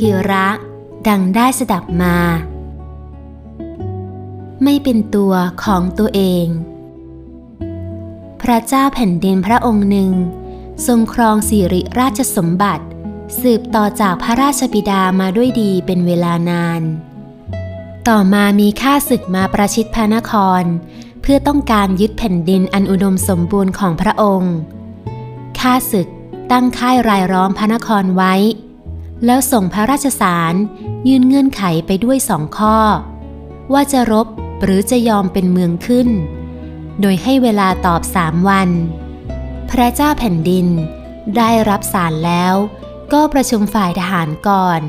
กิระ ดังได้สดับมา ไม่เป็นตัวของตัวเอง พระเจ้าแผ่นดินพระองค์หนึ่ง ทรงครองสิริราชสมบัติ สืบต่อจากพระราชบิดามาด้วยดีเป็นเวลานาน ต่อมามีข้าศึกมาประชิดพระนคร เพื่อต้องการยึดแผ่นดินอันอุดมสมบูรณ์ของพระองค์ข้าศึกตั้งค่ายรายล้อมพระนครไว้ แล้วส่งพระราชสารยื่นเงื่อนไขไปด้วยสองข้อ ว่าจะรบหรือจะยอมเป็นเมืองขึ้น โดยให้เวลาตอบสามวัน พระเจ้าแผ่นดินได้รับสารแล้วก็ประชุมฝ่ายทหารก่อน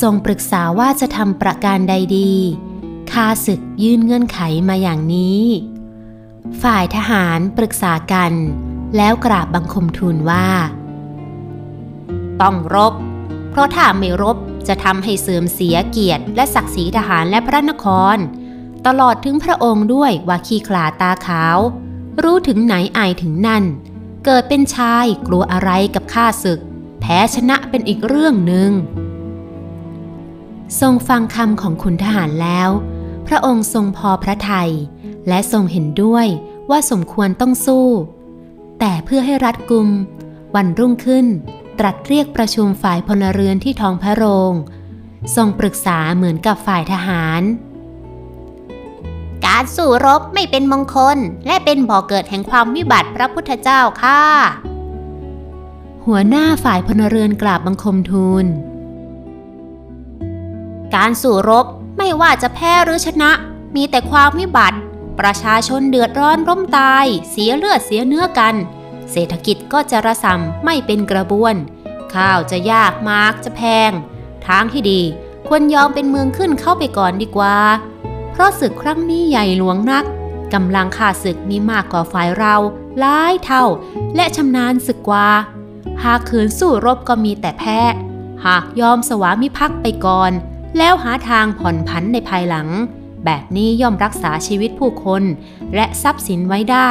ทรงปรึกษาว่าจะทำประการใดดีข้าศึกยื่นเงื่อนไขมาอย่างนี้ ฝ่ายทหารปรึกษากัน แล้วกราบบังคมทูลว่า ต้องรบ เพราะถ้าไม่รบจะทำให้เสื่อมเสียเกียรติ และศักดิ์ศรีทหารและพระนคร ตลอดถึงพระองค์ด้วยว่าขี้ขลาตาขาว รู้ถึงไหนอายถึงนั่น เกิดเป็นชายกลัวอะไรกับข้าศึก แพ้ชนะเป็นอีกเรื่องหนึ่งทรงฟังคำของขุนทหารแล้ว พระองค์ทรงพอพระทยัยและทรงเห็นด้วยว่าสมควรต้องสู้ แต่เพื่อให้รัดกุม วันรุ่งขึ้น ตรัสเรียกประชุมฝ่ายพลเรือนที่ท้องพระโรง ทรงปรึกษาเหมือนกับฝ่ายทหาร การสู้รบไม่เป็นมงคลและเป็นบ่อกเกิดแห่งความวิบัติพระพุทธเจ้าค่ะ หัวหน้าฝ่ายพลเรือนกราบบังคมทูล การสู้รบไม่ว่าจะแพ้หรือชนะ มีแต่ความวิบัติ ประชาชนเดือดร้อนร่มตาย เสียเลือดเสียเนื้อกัน เศรษฐกิจก็จะระสำไม่เป็นกระบวน ข้าวจะยากมากจะแพง ทางที่ดีควรยอมเป็นเมืองขึ้นเข้าไปก่อนดีกว่า เพราะศึกครั้งนี้ใหญ่หลวงนักกำลังข่าศึกมีมากกว่าฝ่ายเราหลายเท่า และชำนาญศึกกว่า หากขืนสู้รบก็มีแต่แพ้ หากยอมสวามิภักดิ์ไปก่อน แล้วหาทางผ่อนผันในภายหลัง แบบนี้ย่อมรักษาชีวิตผู้คน และทรัพย์สินไว้ได้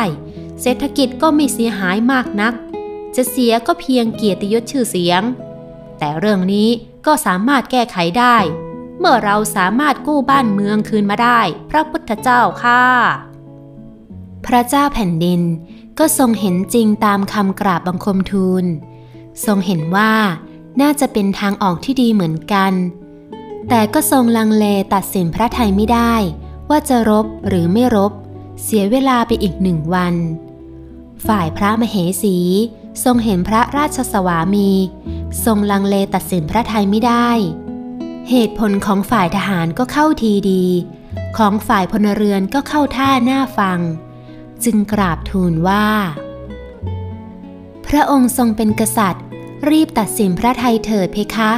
เศรษฐกิจก็ไม่เสียหายมากนัก จะเสียก็เพียงเกียรติยศชื่อเสียง แต่เรื่องนี้ก็สามารถแก้ไขได้ เมื่อเราสามารถกู้บ้านเมืองคืนมาได้ พระพุทธเจ้าค่ะ พระเจ้าแผ่นดินก็ทรงเห็นจริงตามคำกราบบังคมทูล ทรงเห็นว่าน่าจะเป็นทางออกที่ดีเหมือนกัน แต่ก็ทรงลังเลตัดสินพระไทยไม่ได้ ว่าจะรบหรือไม่รบ เสียเวลาไปอีกหนึ่งวัน ฝ่ายพระมเหสี ทรงเห็นพระราชสวามี ทรงลังเลตัดสินพระไทยไม่ได้ เหตุผลของฝ่ายทหารก็เข้าทีดี ของฝ่ายพลเรือนก็เข้าท่าหน้าฟัง จึงกราบทูลว่า พระองค์ทรงเป็นกษัตริย์ รีบตัดสินพระไทยเถิดเพคะ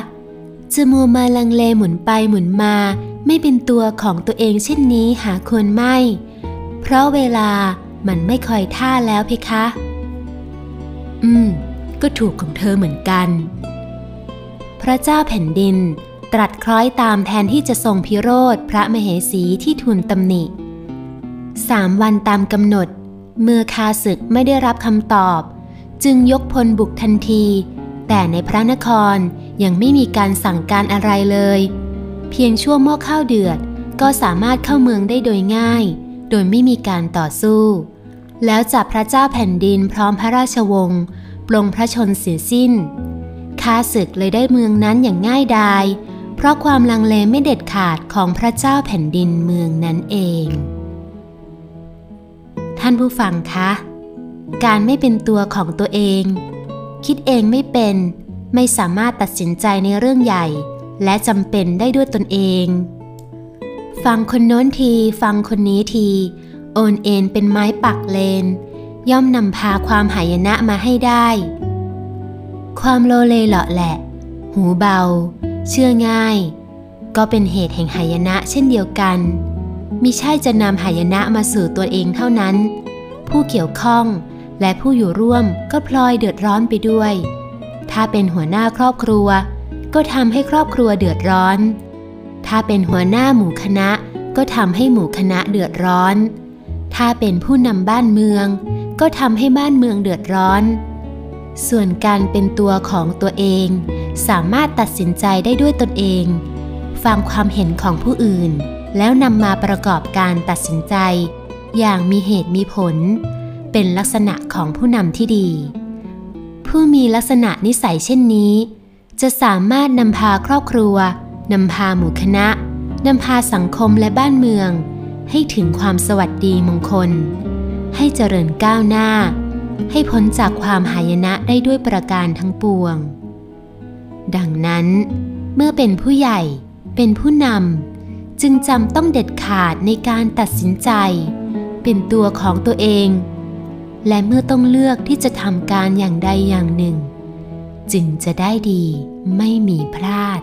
จะมัวมาลังเลหมุนไปหมุนมา ไม่เป็นตัวของตัวเองเช่นนี้หาควรไม่ เพราะเวลา มันไม่คอยท่าแล้วเพคะ อืม ก็ถูกของเธอเหมือนกัน พระเจ้าแผ่นดินตรัสคล้อยตามแทนที่จะทรงพิโรธพระมเหสีที่ทูลตำหนิ สามวันตามกำหนด เมื่อคาศึกไม่ได้รับคำตอบ จึงยกพลบุกทันที แต่ในพระนครยังไม่มีการสั่งการอะไรเลย เพียงชั่วโมงข้าวเดือดก็สามารถเข้าเมืองได้โดยง่าย โดยไม่มีการต่อสู้ แล้วจับพระเจ้าแผ่นดินพร้อมพระราชวงศ์ปลงพระชนเสียสิ้นข้าศึกเลยได้เมืองนั้นอย่างง่ายดายเพราะความลังเลไม่เด็ดขาดของพระเจ้าแผ่นดินเมืองนั้นเอง ท่านผู้ฟังคะ การไม่เป็นตัวของตัวเอง คิดเองไม่เป็น ไม่สามารถตัดสินใจในเรื่องใหญ่ และจำเป็นได้ด้วยตนเอง ฟังคนโน้นทีฟังคนนี้ที โอนเอ็นเป็นไม้ปักเลน ย่อมนำพาความหายนะมาให้ได้ ความโลเลเหลาะแหละ หูเบา เชื่อง่าย ก็เป็นเหตุแห่งหายนะเช่นเดียวกันมิใช่จะนำหายนะมาสู่ตัวเองเท่านั้น ผู้เกี่ยวข้องและผู้อยู่ร่วมก็พลอยเดือดร้อนไปด้วย ถ้าเป็นหัวหน้าครอบครัว ก็ทำให้ครอบครัวเดือดร้อน ถ้าเป็นหัวหน้าหมู่คณะก็ทำให้หมู่คณะเดือดร้อน ถ้าเป็นผู้นำบ้านเมือง ก็ทำให้บ้านเมืองเดือดร้อน ส่วนการเป็นตัวของตัวเอง สามารถตัดสินใจได้ด้วยตนเอง ฟังความเห็นของผู้อื่น แล้วนำมาประกอบการตัดสินใจ อย่างมีเหตุมีผล เป็นลักษณะของผู้นำที่ดี ผู้มีลักษณะนิสัยเช่นนี้ จะสามารถนำพาครอบครัว นำพาหมู่คณะนำพาสังคมและบ้านเมือง ให้ถึงความสวัสดีมงคล ให้เจริญก้าวหน้า ให้พ้นจากความหายนะได้ด้วยประการทั้งปวง ดังนั้น เมื่อเป็นผู้ใหญ่ เป็นผู้นำจึงจำต้องเด็ดขาดในการตัดสินใจ เป็นตัวของตัวเอง และเมื่อต้องเลือกที่จะทำการอย่างใดอย่างหนึ่ง จึงจะได้ดีไม่มีพลาด